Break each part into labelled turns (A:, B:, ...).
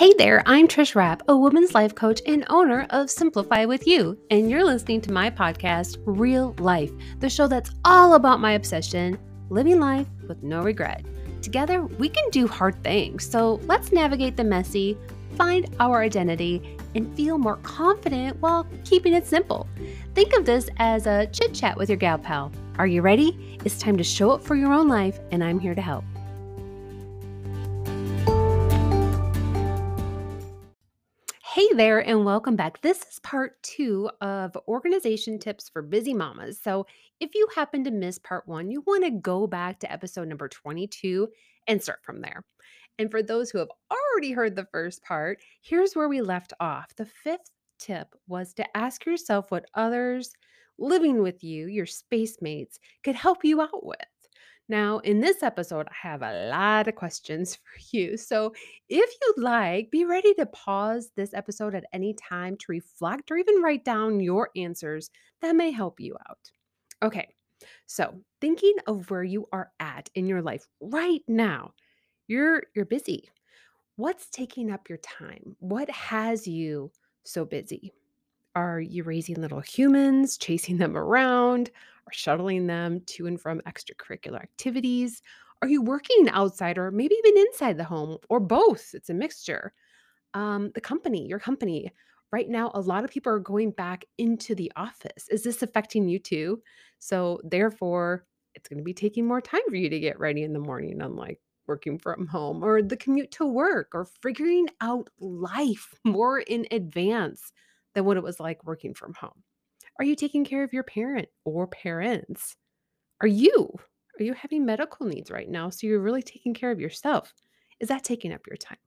A: Hey there, I'm Trish Rapp, a woman's life coach and owner of Simplify with You, and you're listening to my podcast, Real Life, the show that's all about my obsession, living life with no regret. Together, we can do hard things, so let's navigate the messy, find our identity, and feel more confident while keeping it simple. Think of this as a chit chat with your gal pal. Are you ready? It's time to show up for your own life, and I'm here to help. There, and welcome back. This is part two of organization tips for busy mamas. So, if you happen to miss part one, you want to go back to episode number 22 and start from there. And for those who have already heard the first part, here's where we left off. The fifth tip was to ask yourself what others living with you, your space mates, could help you out with. Now, in this episode, I have a lot of questions for you. So, if you'd like, be ready to pause this episode at any time to reflect or even write down your answers that may help you out. Okay, so thinking of where you are at in your life right now, you're you're busy. What's taking up your time? What has you so busy? Are you raising little humans, chasing them around, or shuttling them to and from extracurricular activities? Are you working outside or maybe even inside the home or both? It's a mixture. Um, the company, your company. Right now, a lot of people are going back into the office. Is this affecting you too? So, therefore, it's going to be taking more time for you to get ready in the morning, unlike working from home or the commute to work or figuring out life more in advance than what it was like working from home? Are you taking care of your parent or parents? Are you? Are you having medical needs right now? So you're really taking care of yourself. Is that taking up your time?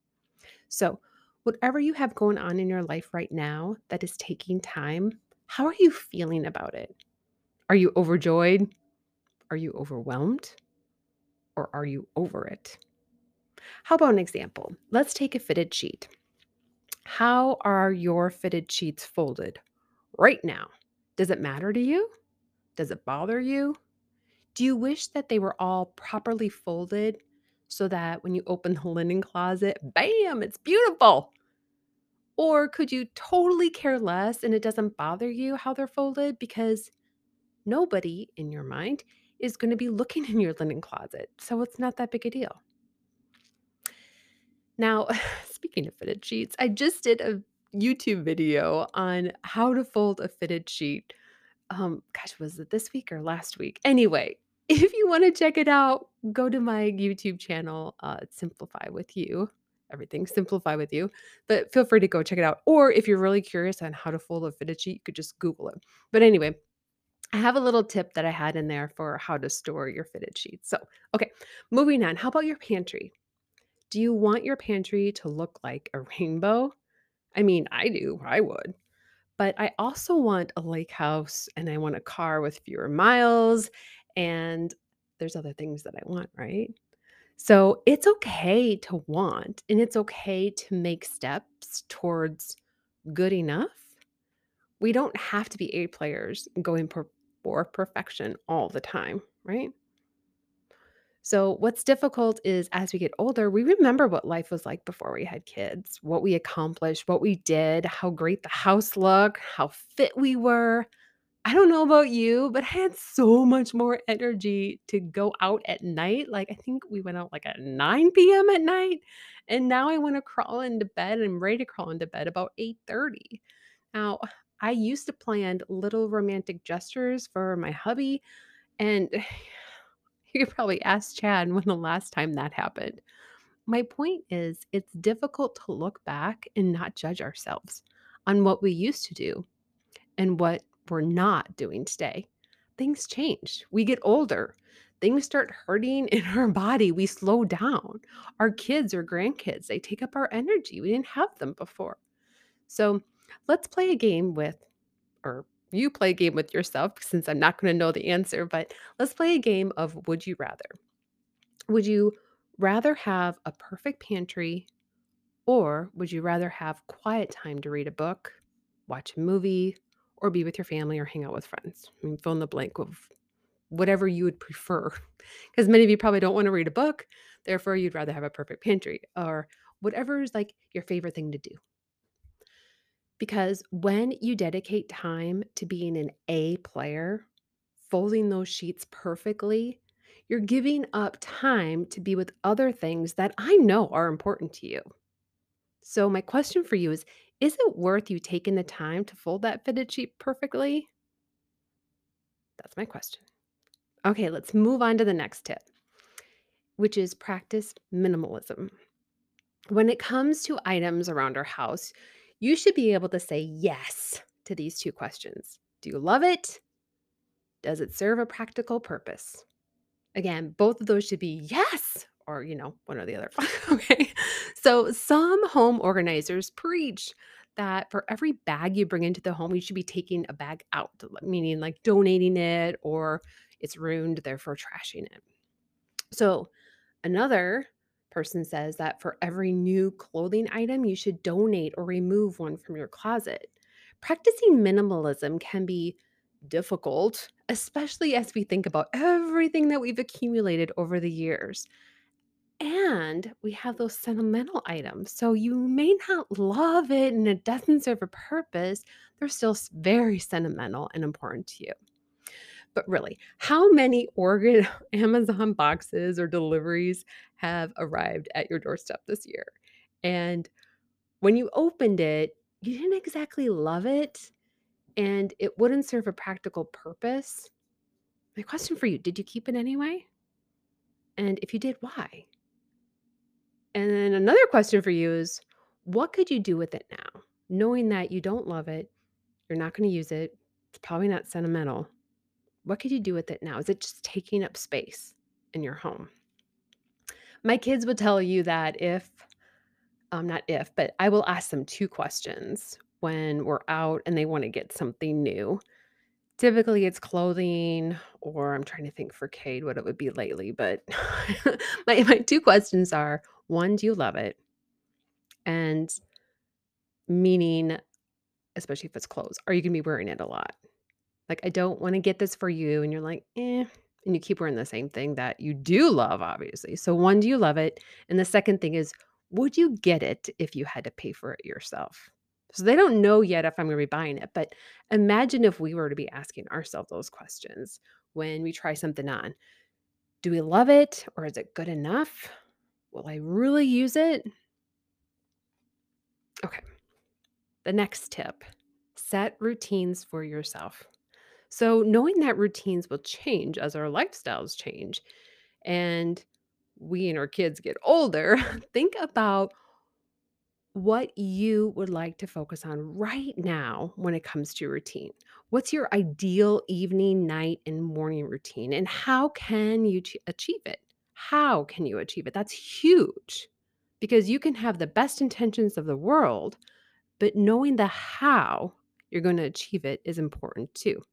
A: So, whatever you have going on in your life right now that is taking time, how are you feeling about it? Are you overjoyed? Are you overwhelmed? Or are you over it? How about an example? Let's take a fitted sheet. How are your fitted sheets folded right now? Does it matter to you? Does it bother you? Do you wish that they were all properly folded so that when you open the linen closet, bam, it's beautiful? Or could you totally care less and it doesn't bother you how they're folded because nobody in your mind is going to be looking in your linen closet. So it's not that big a deal. Now, speaking of fitted sheets, I just did a YouTube video on how to fold a fitted sheet. Um, gosh, was it this week or last week? Anyway, if you want to check it out, go to my YouTube channel, uh, Simplify with You. Everything Simplify with You. But feel free to go check it out. Or if you're really curious on how to fold a fitted sheet, you could just Google it. But anyway, I have a little tip that I had in there for how to store your fitted sheets. So, okay, moving on. How about your pantry? Do you want your pantry to look like a rainbow? I mean, I do. I would. But I also want a lake house and I want a car with fewer miles and there's other things that I want, right? So it's okay to want and it's okay to make steps towards good enough. We don't have to be A players going for, for perfection all the time, right? So, what's difficult is as we get older, we remember what life was like before we had kids, what we accomplished, what we did, how great the house looked, how fit we were. I don't know about you, but I had so much more energy to go out at night. Like, I think we went out like at 9 p.m. at night. And now I want to crawl into bed and I'm ready to crawl into bed about 8:30. Now, I used to plan little romantic gestures for my hubby, and You could probably ask Chad when the last time that happened. My point is, it's difficult to look back and not judge ourselves on what we used to do and what we're not doing today. Things change. We get older. Things start hurting in our body. We slow down. Our kids or grandkids, they take up our energy. We didn't have them before. So let's play a game with, or you play a game with yourself since I'm not going to know the answer, but let's play a game of would you rather. Would you rather have a perfect pantry or would you rather have quiet time to read a book, watch a movie, or be with your family or hang out with friends? I mean, fill in the blank of whatever you would prefer. Because many of you probably don't want to read a book, therefore, you'd rather have a perfect pantry. Or whatever is like your favorite thing to do. Because when you dedicate time to being an A player, folding those sheets perfectly, you're giving up time to be with other things that I know are important to you. So, my question for you is Is it worth you taking the time to fold that fitted sheet perfectly? That's my question. Okay, let's move on to the next tip, which is practice minimalism. When it comes to items around our house, you should be able to say yes to these two questions Do you love it? Does it serve a practical purpose? Again, both of those should be yes or, you know, one or the other. okay. So, some home organizers preach that for every bag you bring into the home, you should be taking a bag out, meaning like donating it or it's ruined, therefore trashing it. So, another person says that for every new clothing item, you should donate or remove one from your closet. Practicing minimalism can be difficult, especially as we think about everything that we've accumulated over the years. And we have those sentimental items. So you may not love it and it doesn't serve a purpose. They're still very sentimental and important to you. But really, how many Oregon Amazon boxes or deliveries have arrived at your doorstep this year? And when you opened it, you didn't exactly love it and it wouldn't serve a practical purpose. My question for you, did you keep it anyway? And if you did, why? And then another question for you is what could you do with it now? Knowing that you don't love it, you're not going to use it, it's probably not sentimental. What could you do with it now? Is it just taking up space in your home? My kids would tell you that if, um, not if, but I will ask them two questions when we're out and they want to get something new. Typically, it's clothing, or I'm trying to think for Cade what it would be lately, but my my 2 questions are, 1, do you love it? And meaning, especially if it's clothes, are you gonna be wearing it a lot? Like, I don't wanna get this for you, and you're like, "Eh," and you keep wearing the same thing that you do love, obviously. So, 1, do you love it? And the second thing is, would you get it if you had to pay for it yourself? So, they don't know yet if I'm gonna be buying it, but imagine if we were to be asking ourselves those questions when we try something on. Do we love it or is it good enough? Will I really use it? Okay, the next tip set routines for yourself. So, knowing that routines will change as our lifestyles change and we and our kids get older, think about what you would like to focus on right now when it comes to routine. What's your ideal evening, night, and morning routine? And how can you ch- achieve it? How can you achieve it? That's huge because you can have the best intentions of the world, but knowing the how you're going to achieve it is important too.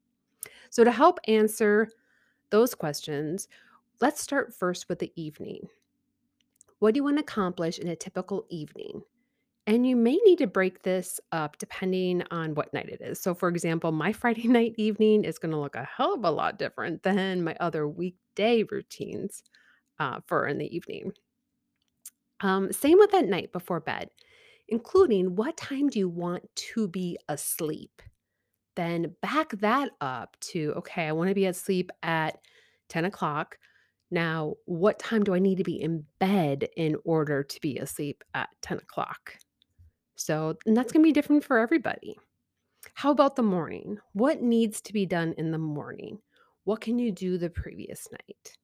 A: So, to help answer those questions, let's start first with the evening. What do you want to accomplish in a typical evening? And you may need to break this up depending on what night it is. So, for example, my Friday night evening is going to look a hell of a lot different than my other weekday routines uh, for in the evening. Um, same with that night before bed, including what time do you want to be asleep? Then back that up to, okay, I want to be asleep at 10 o'clock. Now, what time do I need to be in bed in order to be asleep at 10 o'clock? So, and that's going to be different for everybody. How about the morning? What needs to be done in the morning? What can you do the previous night?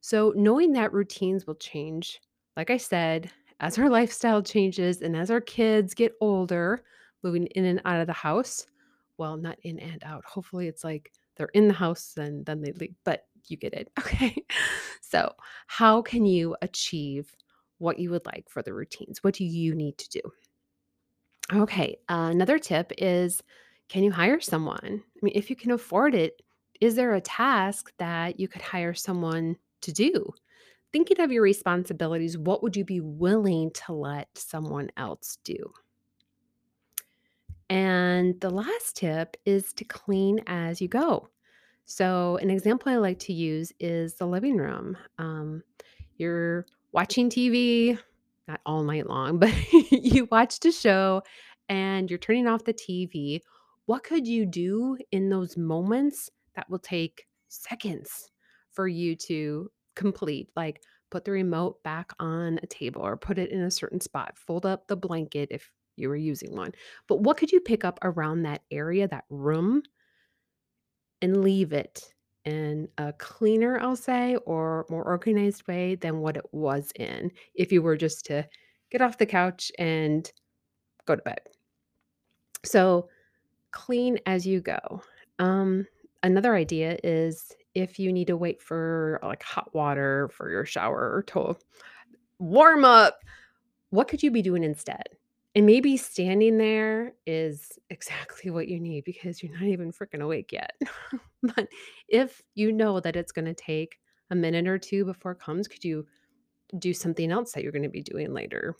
A: So, knowing that routines will change, like I said, as our lifestyle changes and as our kids get older, moving in and out of the house. Well, not in and out. Hopefully, it's like they're in the house and then they leave, but you get it. Okay. So, how can you achieve what you would like for the routines? What do you need to do? Okay. Uh, another tip is can you hire someone? I mean, if you can afford it, is there a task that you could hire someone to do? Thinking of your responsibilities, what would you be willing to let someone else do? And the last tip is to clean as you go. So, an example I like to use is the living room. Um, you're watching TV, not all night long, but you watched a show and you're turning off the TV, what could you do in those moments that will take seconds for you to complete? Like put the remote back on a table or put it in a certain spot, fold up the blanket if you were using one. But what could you pick up around that area, that room, and leave it in a cleaner, I'll say, or more organized way than what it was in if you were just to get off the couch and go to bed. So, clean as you go. Um, another idea is if you need to wait for like hot water for your shower or to warm up, what could you be doing instead? And maybe standing there is exactly what you need because you're not even freaking awake yet. but if you know that it's going to take a minute or two before it comes, could you do something else that you're going to be doing later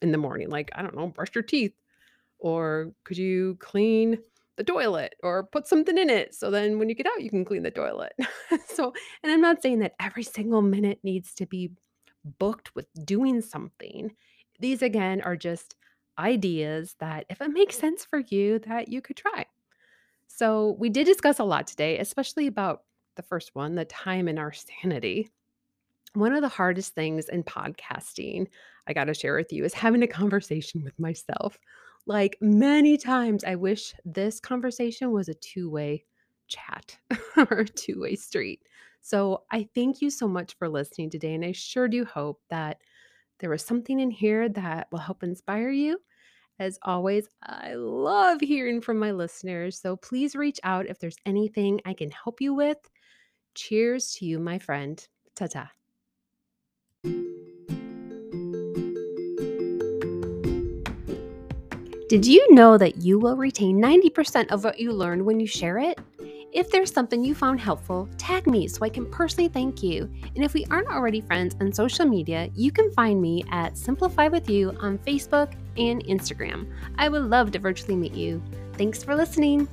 A: in the morning? Like, I don't know, brush your teeth. Or could you clean the toilet or put something in it so then when you get out, you can clean the toilet? so, and I'm not saying that every single minute needs to be booked with doing something. These again are just ideas that if it makes sense for you that you could try. So, we did discuss a lot today, especially about the first one, the time and our sanity. One of the hardest things in podcasting, I got to share with you, is having a conversation with myself. Like many times, I wish this conversation was a two way chat or a two way street. So, I thank you so much for listening today. And I sure do hope that there was something in here that will help inspire you. As always, I love hearing from my listeners. So please reach out if there's anything I can help you with. Cheers to you, my friend. Ta ta. Did you know that you will retain 90% of what you learned when you share it? If there's something you found helpful, tag me so I can personally thank you. And if we aren't already friends on social media, you can find me at Simplify with You on Facebook and Instagram. I would love to virtually meet you. Thanks for listening.